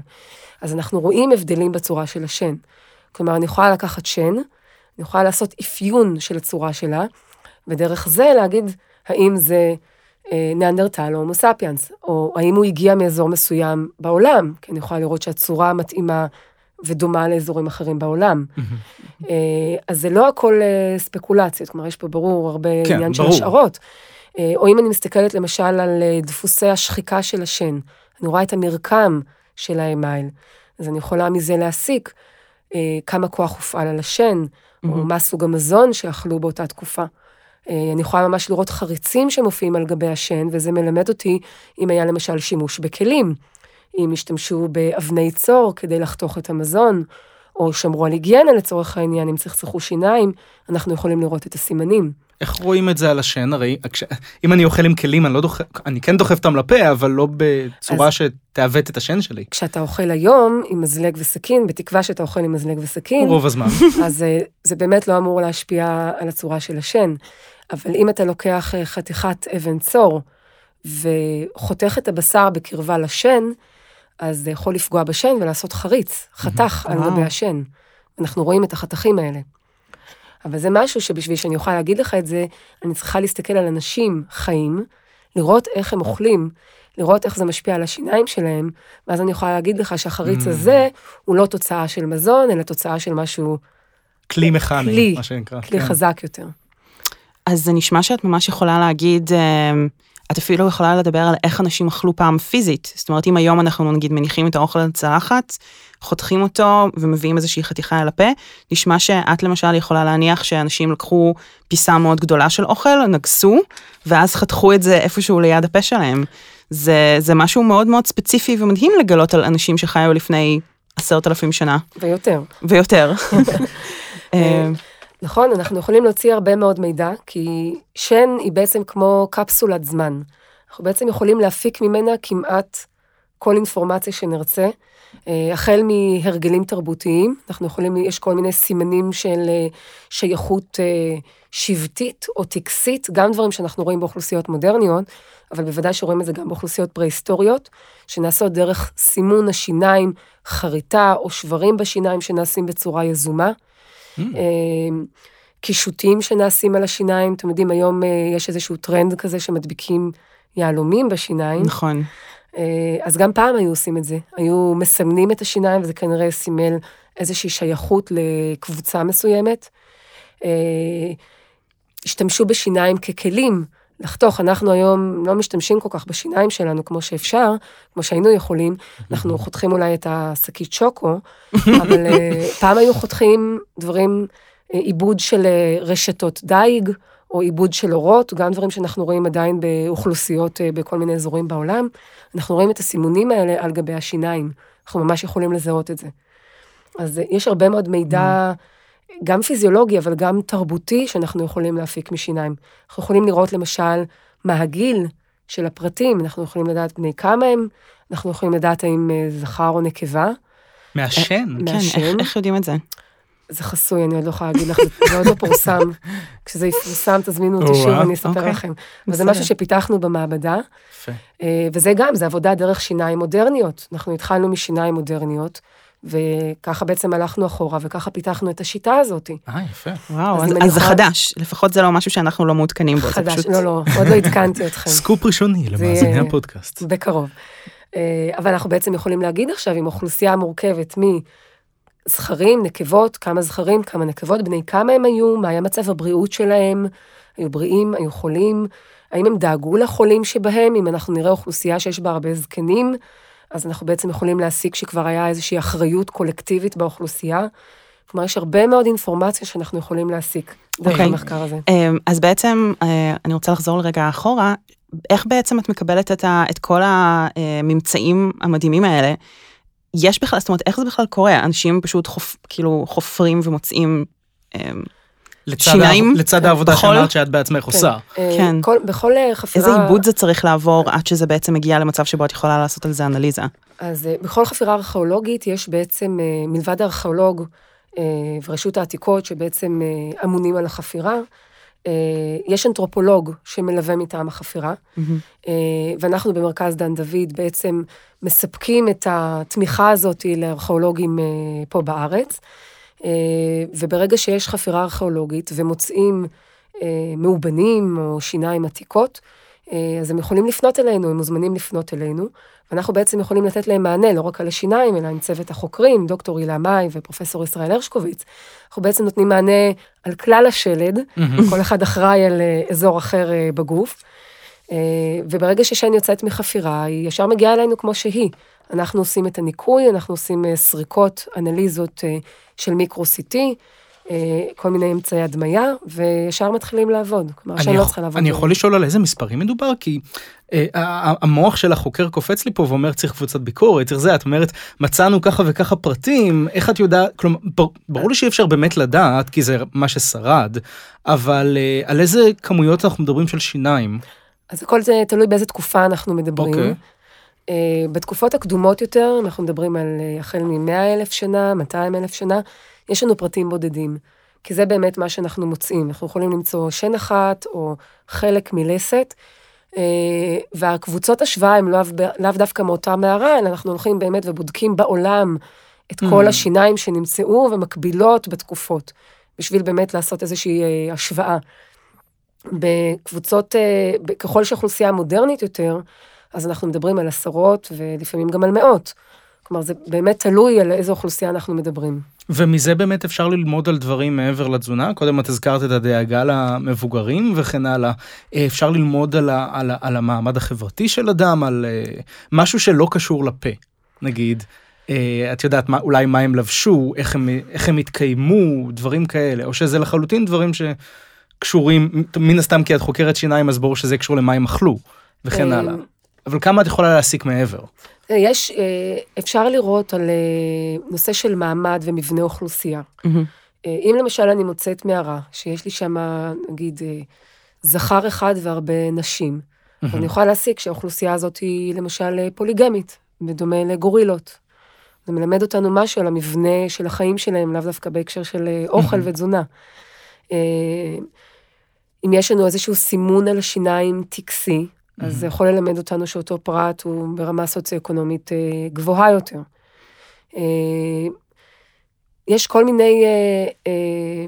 אז אנחנו רואים הבדלים בצורה של השן. כלומר, אני יכולה לקחת שן, אני יכולה לעשות אפיון של הצורה שלה, ודרך זה להגיד האם זה ניאנדרטל או הומו ספיאנס, או האם הוא הגיע מאזור מסוים בעולם, כי אני יכולה לראות שהצורה מתאימה ודומה לאזורים אחרים בעולם. אה, אז זה לא הכל אה, ספקולציות, כלומר יש פה ברור הרבה כן, עניין של ברור. השערות. אה, או אם אני מסתכלת למשל על אה, דפוסי השחיקה של השן, אני רואה את המרקם של האמייל, אז אני יכולה מזה להסיק אה, כמה כוח הופעל על השן, או מה סוג המזון שאכלו באותה תקופה. אה, אני יכולה ממש לראות חריצים שמופיעים על גבי השן, וזה מלמד אותי אם היה למשל שימוש בכלים, אם השתמשו באבני צור כדי לחתוך את המזון, או שמרו על היגיינה לצורך העניין, אם צחצחו שיניים, אנחנו יכולים לראות את הסימנים. איך רואים את זה על השן? הרי כש- אם אני אוכל עם כלים אני לא דוחף, אני כן דוחף אותם לפה אבל לא בצורה אז- שתעוות את השן שלי. כשאתה אוכל היום עם מזלג וסכין, בתקווה שאתה אוכל עם מזלג וסכין, רוב הזמן. (laughs) אז אה, זה באמת לא אמור להשפיע על הצורה של השן. אבל אם אתה לוקח אה, חתיכת אבן צור וחותך את הבשר בקרבה לשן, אז זה יכול לפגוע בשן ולעשות חריץ, חתך על וואו. גבי השן. אנחנו רואים את החתכים האלה. אבל זה משהו שבשביל שאני אוכל להגיד לך את זה, אני צריכה להסתכל על אנשים חיים, לראות איך הם אוכלים, לראות איך זה משפיע על השיניים שלהם, ואז אני יכולה להגיד לך שהחריץ Mm. הזה הוא לא תוצאה של מזון, אלא תוצאה של משהו, כלי מכני, כלי, מה שנקרא. כלי כן. חזק יותר. אז זה נשמע שאת ממש יכולה להגיד, אה, את אפילו יכולה לדבר על איך אנשים אכלו פעם פיזית. זאת אומרת, אם היום אנחנו נגיד מניחים את האוכל על צלחת, חותכים אותו ומביאים איזושהי חתיכה אל הפה, נשמע שאת למשל יכולה להניח שאנשים לקחו פיסה מאוד גדולה של אוכל, נגסו, ואז חתכו את זה איפשהו ליד הפה שלהם. זה, זה משהו מאוד מאוד ספציפי ומדהים לגלות על אנשים שחיו לפני עשרת אלפים שנה ויותר. ויותר. (laughs) אה, נכון, אנחנו יכולים להוציא הרבה מאוד מידע, כי שן היא בעצם כמו קפסולת זמן. אנחנו בעצם יכולים להפיק ממנה כמעט כל אינפורמציה שנרצה, החל מהרגלים תרבותיים, אנחנו יכולים, יש כל מיני סימנים של אה, שייכות אה, שבטית או טקסית, גם דברים שאנחנו רואים באוכלוסיות מודרניות, אבל בוודאי שרואים את זה גם באוכלוסיות פרה-היסטוריות, שנעשות דרך סימון השיניים, חריטה או שברים בשיניים שנעשים בצורה יזומה. Mm. אה, קישוטים שנעשים על השיניים, אתם יודעים, היום אה, יש איזשהו טרנד כזה שמדביקים יהלומים בשיניים, נכון. אה, אז גם פעם היו עושים את זה, היו מסמנים את השיניים וזה כנראה סימל איזושהי שייכות לקבוצה מסוימת. אה, השתמשו בשיניים ככלים לחתוך. אנחנו היום לא משתמשים כל כך בשיניים שלנו כמו שאפשר, כמו שהיינו יכולים. אנחנו חותכים אולי את השקית שוקו, (laughs) אבל אה, פעם היו חותכים דברים, עיבוד של רשתות דייג, או עיבוד של אורות, גם דברים שאנחנו רואים עדיין באוכלוסיות בכל מיני אזורים בעולם. אנחנו רואים את הסימונים האלה על גבי השיניים. אנחנו ממש יכולים לזהות את זה. אז יש הרבה מאוד מידע, גם פיזיולוגי, אבל גם תרבותי, שאנחנו יכולים להפיק משיניים. אנחנו יכולים לראות למשל מה הגיל של הפרטים, אנחנו יכולים לדעת בני כמה הם, אנחנו יכולים לדעת האם אה, זכר או נקבה. מעשן. כן, איך, איך יודעים את זה? זה חסוי, אני עוד לא יכולה להגיד לך, זה עוד לא פורסם. (laughs) כשזה יפורסם, תזמינו אותי שוב, אני אספר אוקיי. לכם. וזה משהו שפיתחנו במעבדה. אה, וזה גם, זה עבודה דרך שיניים מודרניות. אנחנו התחלנו משיניים מודרניות. וככה בעצם הלכנו אחורה, וככה פיתחנו את השיטה הזאת. אה, יפה. וואו, אז, אז, אז זה חדש, לפחות זה לא משהו שאנחנו לא מעודכנים בו, חדש, זה פשוט... לא, לא, עוד לא עדכנתי אתכם. סקופ ראשוני למאזיני הפודקאסט. בקרוב. אה, אבל אנחנו בעצם יכולים להגיד עכשיו, עם אוכלוסייה מורכבת מזכרים, נקבות, כמה זכרים, כמה נקבות, בני כמה הם היו, מה היה מצב הבריאות שלהם, היו בריאים, היו חולים, האם הם דאגו לחולים שבהם, אם אנחנו נראה אוכלוסייה שיש בה הרבה זקנים, אז אנחנו בעצם יכולים להסיק שכבר היה איזושהי אחריות קולקטיבית באוכלוסייה. כלומר, יש הרבה מאוד אינפורמציה שאנחנו יכולים להסיק דרך okay. אוקיי. המחקר הזה. אמ, אז בעצם, אה, אני רוצה לחזור לרגע אחורה, איך בעצם את מקבלת את, ה, את כל הממצאים המדהימים האלה? יש בכלל, זאת אומרת, איך זה בכלל קורה? אנשים פשוט חופ, כאילו חופרים ומוצאים אמ, לצד שיניים. לצד העבודה בכל... שאמרת שאת בעצמך כן. עושה. אה, כן. כל, בכל אה, חפירה... איזה עיבוד זה צריך לעבור עד שזה בעצם מגיע למצב שבו את יכולה לעשות על זה אנליזה? אז אה, בכל חפירה ארכיאולוגית יש בעצם, מלבד הארכיאולוג ורשות העתיקות שבעצם אמונים על החפירה, יש אנתרופולוג שמלווה מטעם החפירה, mm-hmm. ואנחנו במרכז דן דוד בעצם מספקים את התמיכה הזאת לארכיאולוגים פה בארץ. אה, וברגע שיש חפירה ארכיאולוגית ומוצאים אה, מאובנים או שיניים עתיקות, אה, אז הם יכולים לפנות אלינו, הם מוזמנים לפנות אלינו, ואנחנו בעצם יכולים לתת להם מענה לא רק על השיניים, אלא עם צוות החוקרים, דוקטור הילה מאי ופרופסור ישראל הרשקוביץ. אנחנו בעצם נותנים מענה על כלל השלד. כל אחד אחראי על אזור אחר בגוף. וברגע ששן יוצאת מחפירה, היא ישר מגיעה אלינו כמו שהיא. אנחנו עושים את הניקוי, אנחנו עושים סריקות, אנליזות של מיקרו-CT, אה, כל מיני אמצעי הדמיה, וישר מתחילים לעבוד. כלומר, שאני לא צריכה לעבוד. אני יכול לשאול על איזה מספרים מדובר? כי אה, המוח של החוקר קופץ לי פה ואומר צריך קבוצת ביקורת, צריך זה, את אומרת מצאנו ככה וככה פרטים, איך את יודעת, כלומר, ברור לי שאי אפשר באמת לדעת, כי זה מה ששרד, אבל אה, על איזה כמויות אנחנו מדברים של שיניים? אז הכל זה תלוי באיזה תקופה אנחנו מדברים. Okay. אוקיי. אה, בתקופות הקדומות יותר, אנחנו מדברים על אה, החל מ-100 אלף שנה, 200 אלף שנה, יש לנו פרטים בודדים. כי זה באמת מה שאנחנו מוצאים. אנחנו יכולים למצוא שן אחת או חלק מלסת, אה, והקבוצות השוואה הן לאו, לאו דווקא מאותה מערה, אלא אנחנו הולכים באמת ובודקים בעולם את כל mm. השיניים שנמצאו ומקבילות בתקופות, בשביל באמת לעשות איזושהי השוואה. בקבוצות, ככל שאוכלוסייה מודרנית יותר, אז אנחנו מדברים על עשרות ולפעמים גם על מאות. כלומר, זה באמת תלוי על איזו אוכלוסייה אנחנו מדברים. ומזה באמת אפשר ללמוד על דברים מעבר לתזונה? קודם את הזכרת את הדאגה למבוגרים וכן הלאה. אה, אפשר ללמוד על, ה, על, ה, על המעמד החברתי של אדם, על uh, משהו שלא קשור לפה, נגיד. Uh, את יודעת מה, אולי מה הם לבשו, איך הם, איך הם התקיימו, דברים כאלה, או שזה לחלוטין דברים שקשורים, מן הסתם כי את חוקרת שיניים אז ברור שזה קשור למה הם אכלו, וכן הלאה. אבל כמה את יכולה להסיק מעבר? יש, אה, אפשר לראות על אה, נושא של מעמד ומבנה אוכלוסייה. Mm-hmm. אם למשל אני מוצאת מערה, שיש לי שם, נגיד, זכר אחד והרבה נשים, mm-hmm. אני יכולה להסיק שהאוכלוסייה הזאת היא למשל פוליגמית, בדומה לגורילות. זה מלמד אותנו משהו על המבנה של החיים שלהם, לאו דווקא בהקשר של אוכל mm-hmm. ותזונה. אם יש לנו איזשהו סימון על השיניים טקסי, אז זה יכול ללמד אותנו שאותו פרט הוא ברמה סוציו-אקונומית אה, גבוהה יותר. אה, יש כל מיני, אה,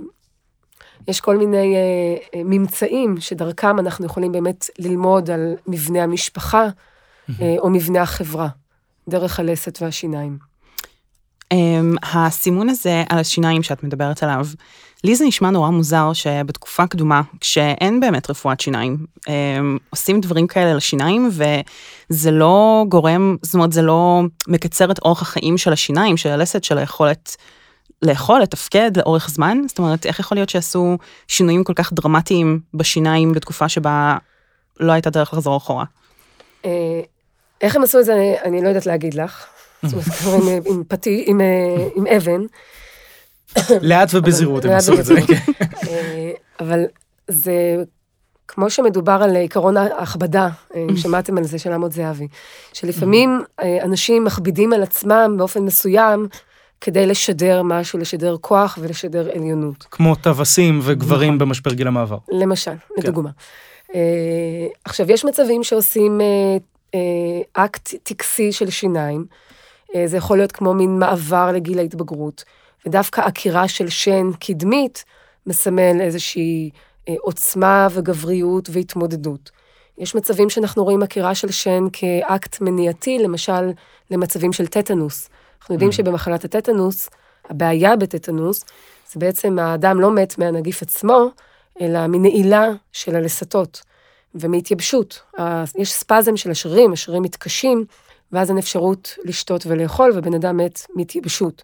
יש כל מיני ממצאים שדרכם אנחנו יכולים באמת ללמוד על מבנה המשפחה או מבנה החברה, דרך הלסת והשיניים. אמ, הסימון הזה על השיניים שאת מדברת עליו, לי זה נשמע נורא מוזר שבתקופה קדומה, כשאין באמת רפואת שיניים, הם עושים דברים כאלה לשיניים, וזה לא גורם, זאת אומרת, זה לא מקצר את אורך החיים של השיניים, של הלסת, של היכולת לאכול, לתפקד לאורך זמן? זאת אומרת, איך יכול להיות שעשו שינויים כל כך דרמטיים בשיניים בתקופה שבה לא הייתה דרך לחזור אחורה? אה, איך הם עשו את זה, אני לא יודעת להגיד לך. זאת אומרת, (laughs) עם, עם, אה, עם אבן. לאט ובזהירות הם עשו את זה. כן. אה, אבל זה, כמו שמדובר על עקרון ההכבדה, אה, שמעתם על זה של עמוד זהבי, שלפעמים אה, אנשים מכבידים על עצמם באופן מסוים כדי לשדר משהו, לשדר כוח ולשדר עליונות. כמו טווסים וגברים נכון. במשבר גיל המעבר. למשל, לדוגמה. אה, עכשיו, יש מצבים שעושים אה, אה, אקט טקסי של שיניים. אה, זה יכול להיות כמו מין מעבר לגיל ההתבגרות, ודווקא עקירה של שן קדמית מסמל איזושהי אה, עוצמה וגבריות והתמודדות. יש מצבים שאנחנו רואים עקירה של שן כאקט מניעתי, למשל למצבים של טטנוס. אנחנו יודעים Mm. שבמחלת הטטנוס, הבעיה בטטנוס, זה בעצם האדם לא מת מהנגיף עצמו, אלא מנעילה של הלסתות ומהתייבשות. יש ספזם של השרירים, השרירים מתקשים, ואז אין אפשרות לשתות ולאכול, ובן אדם מת מהתייבשות.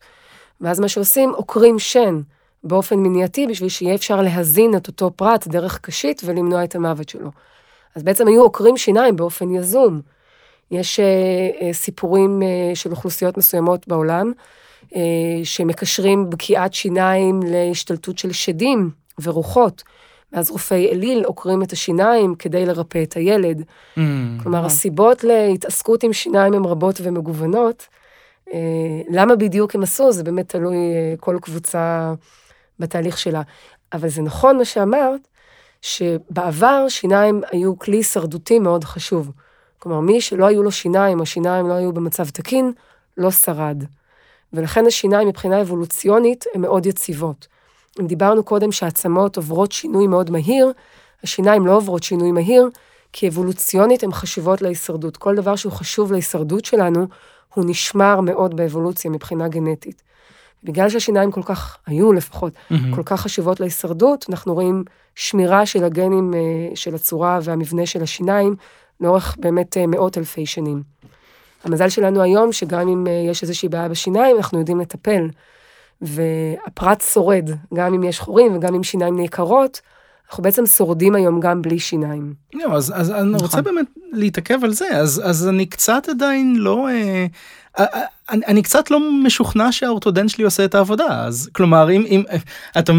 ואז מה שעושים, עוקרים שן באופן מניעתי, בשביל שיהיה אפשר להזין את אותו פרט דרך קשית ולמנוע את המוות שלו. אז בעצם היו עוקרים שיניים באופן יזום. יש אה, אה, סיפורים אה, של אוכלוסיות מסוימות בעולם, אה, שמקשרים בקיעת שיניים להשתלטות של שדים ורוחות. ואז רופאי אליל עוקרים את השיניים כדי לרפא את הילד. Mm. כלומר, הסיבות להתעסקות עם שיניים הן רבות ומגוונות. אה, למה בדיוק הם עשו, זה באמת תלוי אה, כל קבוצה בתהליך שלה. אבל זה נכון מה שאמרת, שבעבר שיניים היו כלי הישרדותי מאוד חשוב. כלומר, מי שלא היו לו שיניים, השיניים לא היו במצב תקין, לא שרד. ולכן השיניים מבחינה אבולוציונית הן מאוד יציבות. אם דיברנו קודם שהעצמות עוברות שינוי מאוד מהיר, השיניים לא עוברות שינוי מהיר, כי אבולוציונית הן חשובות להישרדות. כל דבר שהוא חשוב להישרדות שלנו, הוא נשמר מאוד באבולוציה מבחינה גנטית. בגלל שהשיניים כל כך, היו לפחות, מהמם. כל כך חשובות להישרדות, אנחנו רואים שמירה של הגנים אה, של הצורה והמבנה של השיניים לאורך באמת אה, מאות אלפי שנים. המזל שלנו היום, שגם אם אה, יש איזושהי בעיה בשיניים, אנחנו יודעים לטפל. והפרט שורד, גם אם יש חורים וגם אם שיניים נעקרות, אנחנו בעצם שורדים היום גם בלי שיניים. לא, אז, אז אני נכון. רוצה באמת להתעכב על זה, אז, אז אני קצת עדיין לא... אה, אה, אה, אני, אני קצת לא משוכנע שהאורתודנט שלי עושה את העבודה, אז כלומר אם, אם, אתה,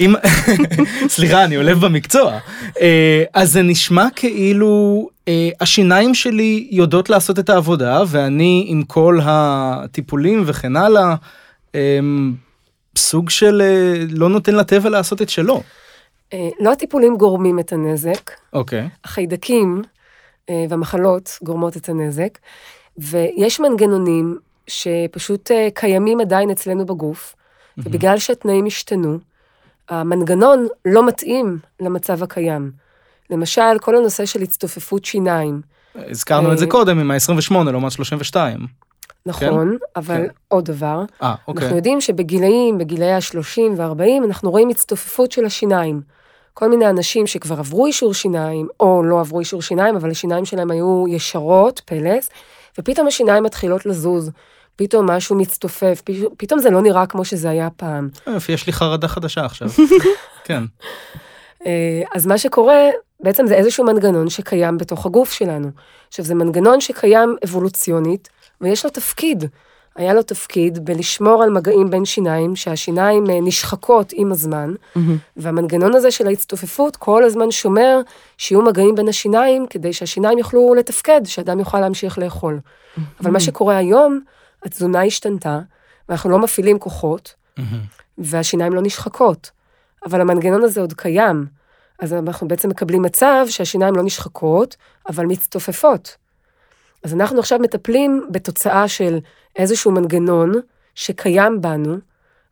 אם, (laughs) סליחה אני עולב במקצוע, אה, אז זה נשמע כאילו אה, השיניים שלי יודעות לעשות את העבודה ואני עם כל הטיפולים וכן הלאה, אה, סוג של אה, לא נותן לטבע לעשות את שלו. אה, לא הטיפולים גורמים את הנזק, אוקיי. החיידקים אה, והמחלות גורמות את הנזק, ויש מנגנונים שפשוט אה, קיימים עדיין אצלנו בגוף, ובגלל שהתנאים השתנו, המנגנון לא מתאים למצב הקיים. למשל, כל הנושא של הצטופפות שיניים, הזכרנו את זה קודם עם ה-28 לעומת 32. נכון, אבל כן. עוד דבר, אה, אוקיי. אנחנו יודעים שבגילאים, בגילאי ה-30 וה-40, אנחנו רואים הצטופפות של השיניים. כל מיני אנשים שכבר עברו אישור שיניים, או לא עברו אישור שיניים, אבל השיניים שלהם היו ישרות, פלס, ופתאום השיניים מתחילות לזוז. פתאום משהו מצטופף, פתאום זה לא נראה כמו שזה היה פעם. יש לי חרדה חדשה עכשיו. (laughs) כן. אה, אז מה שקורה, בעצם זה איזשהו מנגנון שקיים בתוך הגוף שלנו. עכשיו, זה מנגנון שקיים אבולוציונית, ויש לו תפקיד. היה לו תפקיד בלשמור על מגעים בין שיניים, שהשיניים אה, נשחקות עם הזמן, והמנגנון הזה של ההצטופפות כל הזמן שומר שיהיו מגעים בין השיניים, כדי שהשיניים יוכלו לתפקד, שאדם יוכל להמשיך לאכול. אבל מה שקורה היום, התזונה השתנתה, ואנחנו לא מפעילים כוחות, והשיניים לא נשחקות. אבל המנגנון הזה עוד קיים. אז אנחנו בעצם מקבלים מצב שהשיניים לא נשחקות, אבל מצטופפות. אז אנחנו עכשיו מטפלים בתוצאה של איזשהו מנגנון שקיים בנו,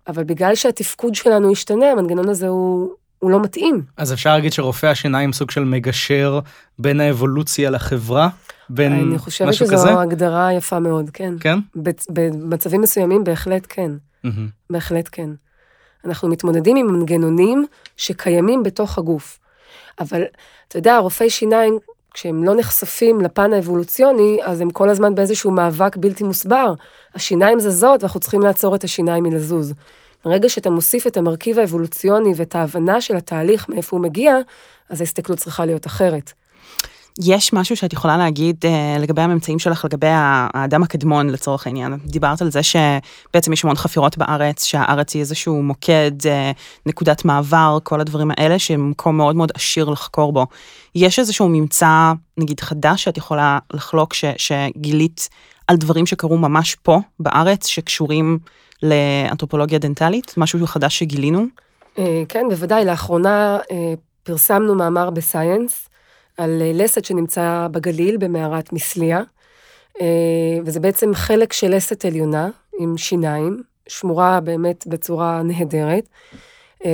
אבל בגלל שהתפקוד שלנו השתנה, המנגנון הזה הוא, הוא לא מתאים. אז אפשר להגיד שרופא השיניים סוג של מגשר בין האבולוציה לחברה? בין אני חושבת משהו שזו כזה? הגדרה יפה מאוד, כן. כן? במצבים מסוימים בהחלט כן, מהמם. בהחלט כן. אנחנו מתמודדים עם מנגנונים שקיימים בתוך הגוף. אבל, אתה יודע, רופאי שיניים, כשהם לא נחשפים לפן האבולוציוני, אז הם כל הזמן באיזשהו מאבק בלתי מוסבר. השיניים זזות, ואנחנו צריכים לעצור את השיניים מלזוז. ברגע שאתה מוסיף את המרכיב האבולוציוני ואת ההבנה של התהליך, מאיפה הוא מגיע, אז ההסתכלות צריכה להיות אחרת. יש משהו שאת יכולה להגיד uh, לגבי הממצאים שלך, לגבי האדם הקדמון לצורך העניין. דיברת על זה שבעצם יש המון חפירות בארץ, שהארץ היא איזשהו מוקד, uh, נקודת מעבר, כל הדברים האלה, שהם מקום מאוד מאוד עשיר לחקור בו. יש איזשהו ממצא, נגיד חדש, שאת יכולה לחלוק, ש, שגילית על דברים שקרו ממש פה, בארץ, שקשורים לאנתרופולוגיה דנטלית? משהו חדש שגילינו? Uh, כן, בוודאי. לאחרונה uh, פרסמנו מאמר בסייאנס. על אה, לסת שנמצא בגליל במערת מסליה, אה, וזה בעצם חלק של לסת עליונה עם שיניים, שמורה באמת בצורה נהדרת. אה,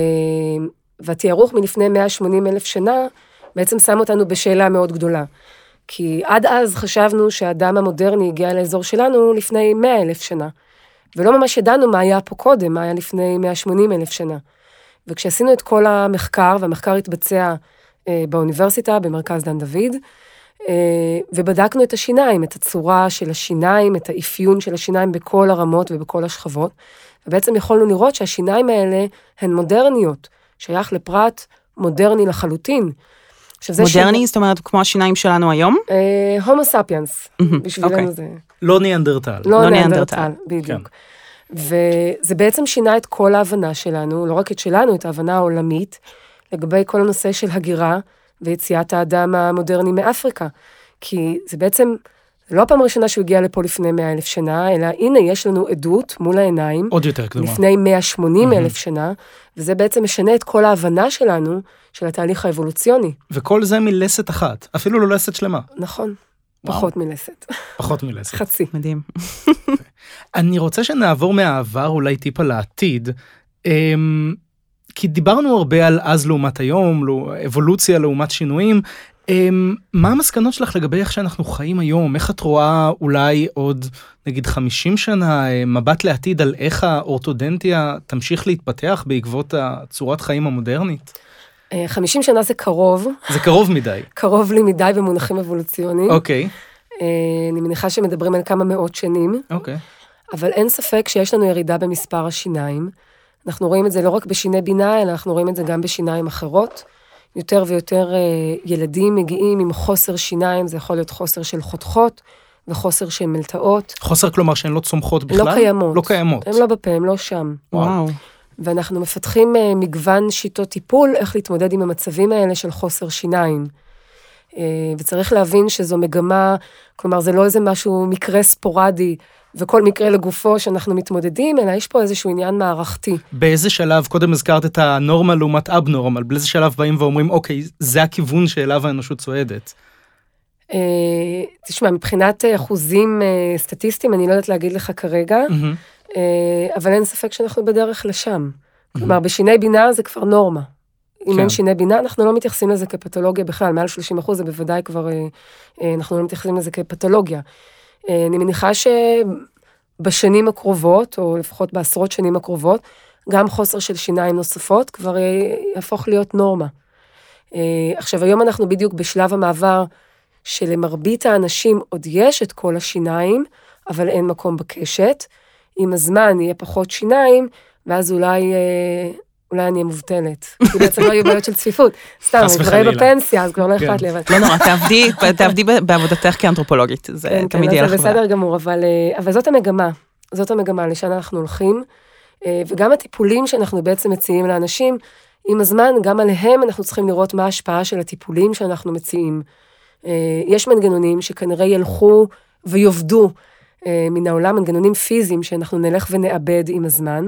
והתיארוך מלפני 180 אלף שנה בעצם שם אותנו בשאלה מאוד גדולה. כי עד אז חשבנו שהאדם המודרני הגיע לאזור שלנו לפני 100 אלף שנה. ולא ממש ידענו מה היה פה קודם, מה היה לפני 180 אלף שנה. וכשעשינו את כל המחקר, והמחקר התבצע אה, באוניברסיטה, במרכז דן דוד, אה, ובדקנו את השיניים, את הצורה של השיניים, את האפיון של השיניים בכל הרמות ובכל השכבות, ובעצם יכולנו לראות שהשיניים האלה הן מודרניות, שייך לפרט מודרני לחלוטין. מודרני, ש... זאת אומרת, כמו השיניים שלנו היום? הומו ספיאנס, בשבילנו אוקיי. זה... לא ניאנדרטל. לא, לא ניאנדרטל, בדיוק. כן. וזה בעצם שינה את כל ההבנה שלנו, לא רק את שלנו, את ההבנה העולמית, לגבי כל הנושא של הגירה ויציאת האדם המודרני מאפריקה. כי זה בעצם, לא הפעם הראשונה שהוא הגיע לפה לפני 100 אלף שנה, אלא הנה יש לנו עדות מול העיניים. עוד יותר קדומה. לפני 180 אלף שנה, וזה בעצם משנה את כל ההבנה שלנו של התהליך האבולוציוני. וכל זה מלסת אחת, אפילו לא לסת שלמה. נכון. פחות מלסת. פחות מלסת. חצי. מדהים. (laughs) אני רוצה שנעבור מהעבר אולי טיפה לעתיד. אמ, כי דיברנו הרבה על אז לעומת היום, אבולוציה לעומת שינויים. אמ, מה המסקנות שלך לגבי איך שאנחנו חיים היום? איך את רואה אולי עוד נגיד 50 שנה אה, מבט לעתיד על איך האורתודנטיה תמשיך להתפתח בעקבות הצורת חיים המודרנית? 50 אה, שנה זה קרוב. זה קרוב מדי. (laughs) קרוב לי מדי במונחים אבולוציוניים. אוקיי. אה, אני מניחה שמדברים על כמה מאות שנים. אוקיי. אבל אין ספק שיש לנו ירידה במספר השיניים. אנחנו רואים את זה לא רק בשיני בינה, אלא אנחנו רואים את זה גם בשיניים אחרות. יותר ויותר אה, ילדים מגיעים עם חוסר שיניים, זה יכול להיות חוסר של חותכות וחוסר של מלטעות. חוסר כלומר שהן לא צומחות בכלל? לא קיימות. לא קיימות. הן לא בפה, הן לא שם. וואו. ואנחנו מפתחים אה, מגוון שיטות טיפול, איך להתמודד עם המצבים האלה של חוסר שיניים. אה, וצריך להבין שזו מגמה, כלומר זה לא איזה משהו, מקרה ספורדי וכל מקרה לגופו שאנחנו מתמודדים, אלא יש פה איזשהו עניין מערכתי. באיזה שלב, קודם הזכרת את הנורמה לעומת אבנורמל, באיזה שלב באים ואומרים, אוקיי, זה הכיוון שאליו האנושות צועדת? אה, תשמע, מבחינת אחוזים אה, סטטיסטיים, אני לא יודעת להגיד לך כרגע, mm-hmm. אבל אין ספק שאנחנו בדרך לשם. Mm-hmm. כלומר, בשיני בינה זה כבר נורמה. אם כן. אין שיני בינה, אנחנו לא מתייחסים לזה כפתולוגיה בכלל, מעל 30 אחוז זה בוודאי כבר, אנחנו לא מתייחסים לזה כפתולוגיה. אה, אני מניחה שבשנים הקרובות, או לפחות בעשרות שנים הקרובות, גם חוסר של שיניים נוספות כבר יהפוך להיות נורמה. אה, עכשיו, היום אנחנו בדיוק בשלב המעבר שלמרבית האנשים עוד יש את כל השיניים, אבל אין מקום בקשת. עם הזמן יהיה פחות שיניים, ואז אולי אה, אולי אני אהיה מובטלת. (laughs) כי בעצם לא יהיו בעיות של צפיפות. סתם, אני כבר אהיה בפנסיה, אז כבר לא אכפת לי. לא נורא, תעבדי בעבודתך כאנתרופולוגית, זה כן, תמיד כן, יהיה לך זה בסדר גמור, אה, אבל זאת המגמה. זאת המגמה, לשם אנחנו הולכים. אה, וגם הטיפולים שאנחנו בעצם מציעים לאנשים, עם הזמן, גם עליהם אנחנו צריכים לראות מה ההשפעה של הטיפולים שאנחנו מציעים. אה, יש מנגנונים שכנראה ילכו ויאבדו מן העולם, מנגנונים פיזיים שאנחנו נלך ונאבד עם הזמן.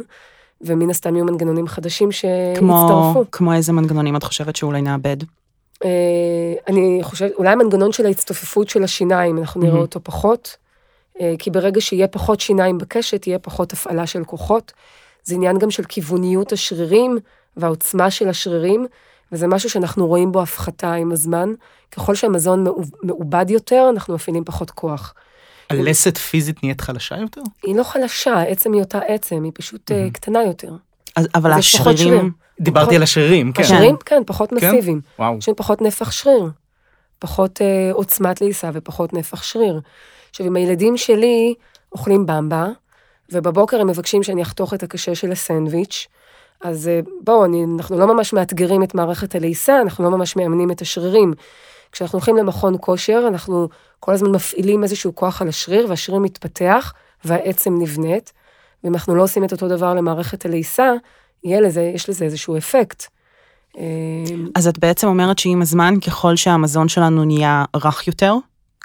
ומן הסתם יהיו מנגנונים חדשים שיצטרפו. כמו, כמו איזה מנגנונים את חושבת שאולי נאבד? אה, אני חושבת, אולי המנגנון של ההצטופפות של השיניים, אנחנו נראה. אותו פחות, אה, כי ברגע שיהיה פחות שיניים בקשת, יהיה פחות הפעלה של כוחות. זה עניין גם של כיווניות השרירים והעוצמה של השרירים, וזה משהו שאנחנו רואים בו הפחתה עם הזמן. ככל שהמזון מעובד יותר, אנחנו מפעילים פחות כוח. הלסת פיזית נהיית חלשה יותר? היא לא חלשה, עצם היא אותה עצם, היא פשוט mm-hmm. קטנה יותר. אז- אבל. השרירים, דיברתי פחות- על השרירים, כן. השרירים, כן, פחות כן? מסיביים. וואו. יש פחות נפח שריר, פחות אה, עוצמת לעיסה ופחות נפח שריר. עכשיו, אם הילדים שלי אוכלים במבה, ובבוקר הם מבקשים שאני אחתוך את הקשה של הסנדוויץ', אז אה, בואו, אנחנו לא ממש מאתגרים את מערכת הלעיסה, אנחנו לא ממש מאמנים את השרירים. כשאנחנו הולכים למכון כושר, אנחנו כל הזמן מפעילים איזשהו כוח על השריר, והשריר מתפתח, והעצם נבנית. ואם אנחנו לא עושים את אותו דבר למערכת הלעיסה, יהיה לזה, יש לזה איזשהו אפקט. אה, אז את בעצם אומרת שעם הזמן, ככל שהמזון שלנו נהיה רך יותר,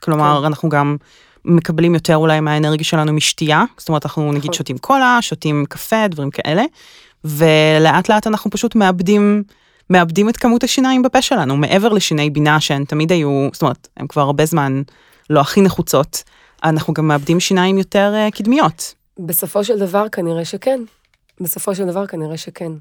כלומר, כן. אנחנו גם מקבלים יותר אולי מהאנרגיה שלנו משתייה, זאת אומרת, אנחנו נגיד נכון. שותים קולה, שותים קפה, דברים כאלה, ולאט לאט אנחנו פשוט מאבדים, מאבדים את כמות השיניים בפה שלנו, מעבר לשיני בינה שהן תמיד היו, זאת אומרת, הן כבר הרבה זמן לא הכי נחוצות, אנחנו גם מאבדים שיניים יותר אה, קדמיות. בסופו של דבר כנראה שכן. בסופו של דבר כנראה שכן.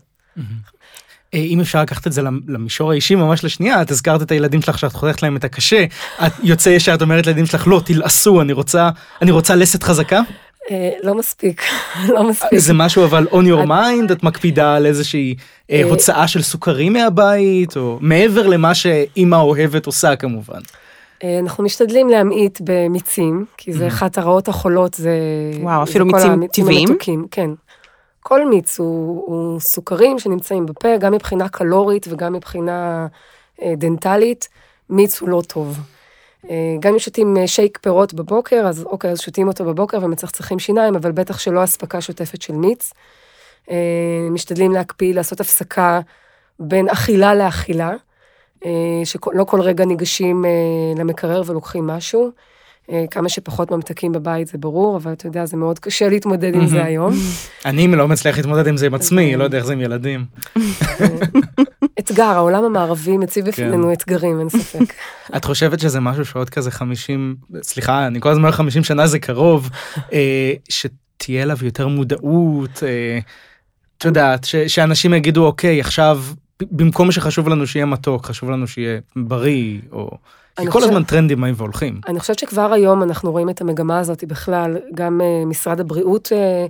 אה, אם אפשר לקחת את זה למ- למישור האישי ממש לשנייה, את הזכרת את הילדים שלך שאת חותכת להם את הקשה, את יוצא ישר, את אומרת לילדים שלך, לא, תלעסו, אני רוצה, אני רוצה לסת חזקה? אה, לא מספיק, (laughs) לא מספיק. זה משהו אבל on your mind, את מקפידה על איזושהי אה, אה, הוצאה של סוכרים מהבית, או מעבר למה שאימא אוהבת עושה כמובן. אנחנו משתדלים להמעיט במיצים, כי זה אחת הרעות החולות, זה... וואו, אפילו כל מיצים טבעיים? כן. כל מיץ הוא, הוא סוכרים שנמצאים בפה, גם מבחינה קלורית וגם מבחינה אה, דנטלית, מיץ הוא לא טוב. אה, גם אם שותים אה, שייק פירות בבוקר, אז אוקיי, אז שותים אותו בבוקר ומצחצחים שיניים, אבל בטח שלא אספקה שוטפת של מיץ. אה, משתדלים להקפיא, לעשות הפסקה בין אכילה לאכילה, שלא כל רגע ניגשים למקרר ולוקחים משהו. אה, כמה שפחות ממתקים בבית זה ברור, אבל אתה יודע, זה מאוד קשה להתמודד עם זה היום. אני לא מצליח להתמודד עם זה עם עצמי, אה. לא יודע איך זה עם ילדים. אתגר, העולם המערבי מציב כן. בפנינו אתגרים, אין ספק. (laughs) את חושבת שזה משהו שעוד כזה 50, סליחה, אני כל הזמן אומר 50 שנה זה קרוב, אה, שתהיה אליו יותר מודעות, אה, את יודעת, שאנשים יגידו, אוקיי, עכשיו, במקום שחשוב לנו שיהיה מתוק, חשוב לנו שיהיה בריא, או... כי כל חושב- הזמן טרנדים באים והולכים. אני חושבת שכבר היום אנחנו רואים את המגמה הזאת בכלל, גם אה, משרד הבריאות אה,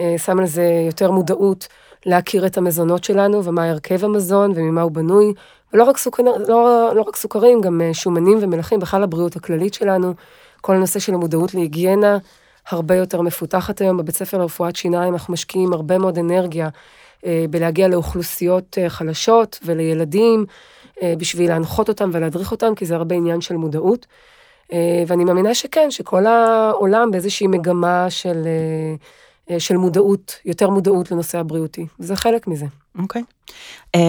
אה, שם לזה יותר מודעות להכיר את המזונות שלנו ומה הרכב המזון וממה הוא בנוי, ולא רק, סוכר, לא, לא רק סוכרים, גם שומנים ומלחים, בכלל הבריאות הכללית שלנו, כל הנושא של המודעות להיגיינה הרבה יותר מפותחת היום. בבית ספר לרפואת שיניים אנחנו משקיעים הרבה מאוד אנרגיה אה, בלהגיע לאוכלוסיות אה, חלשות ולילדים, אה, בשביל להנחות אותם ולהדריך אותם, כי זה הרבה עניין של מודעות. אה, ואני מאמינה שכן, שכל העולם באיזושהי מגמה של, אה, אה, של מודעות, יותר מודעות לנושא הבריאותי. זה חלק מזה. אוקיי. Um,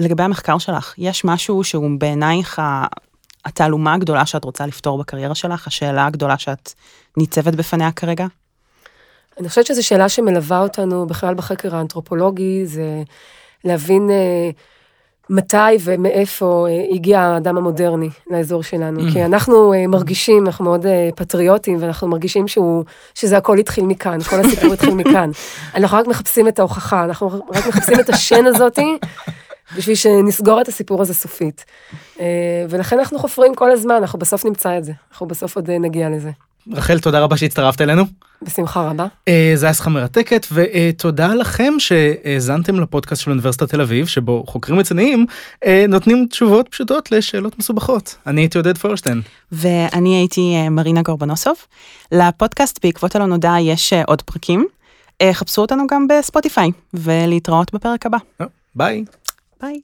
לגבי המחקר שלך, יש משהו שהוא בעינייך התעלומה הגדולה שאת רוצה לפתור בקריירה שלך, השאלה הגדולה שאת ניצבת בפניה כרגע? אני חושבת שזו שאלה שמלווה אותנו בכלל בחקר האנתרופולוגי, זה להבין אה, מתי ומאיפה אה, הגיע האדם המודרני לאזור שלנו. כי אנחנו אה, מרגישים, אנחנו מאוד אה, פטריוטים, ואנחנו מרגישים שהוא, שזה הכל התחיל מכאן, כל הסיפור התחיל מכאן. (laughs) אנחנו רק מחפשים את ההוכחה, אנחנו רק מחפשים את השן הזאתי, בשביל שנסגור את הסיפור הזה סופית. אה, ולכן אנחנו חופרים כל הזמן, אנחנו בסוף נמצא את זה, אנחנו בסוף עוד אה, נגיע לזה. רחל, תודה רבה שהצטרפת אלינו. בשמחה רבה. אה, זה היה שיחה מרתקת, ותודה לכם שהאזנתם לפודקאסט של אוניברסיטת תל אביב, שבו חוקרים רציניים אה, נותנים תשובות פשוטות לשאלות מסובכות. אני הייתי עודד פוירשטיין. ואני הייתי אה, מרינה גורבנוסוב. לפודקאסט בעקבות הלא נודע יש אה, עוד פרקים. אה, חפשו אותנו גם בספוטיפיי, ולהתראות בפרק הבא. ביי. ביי.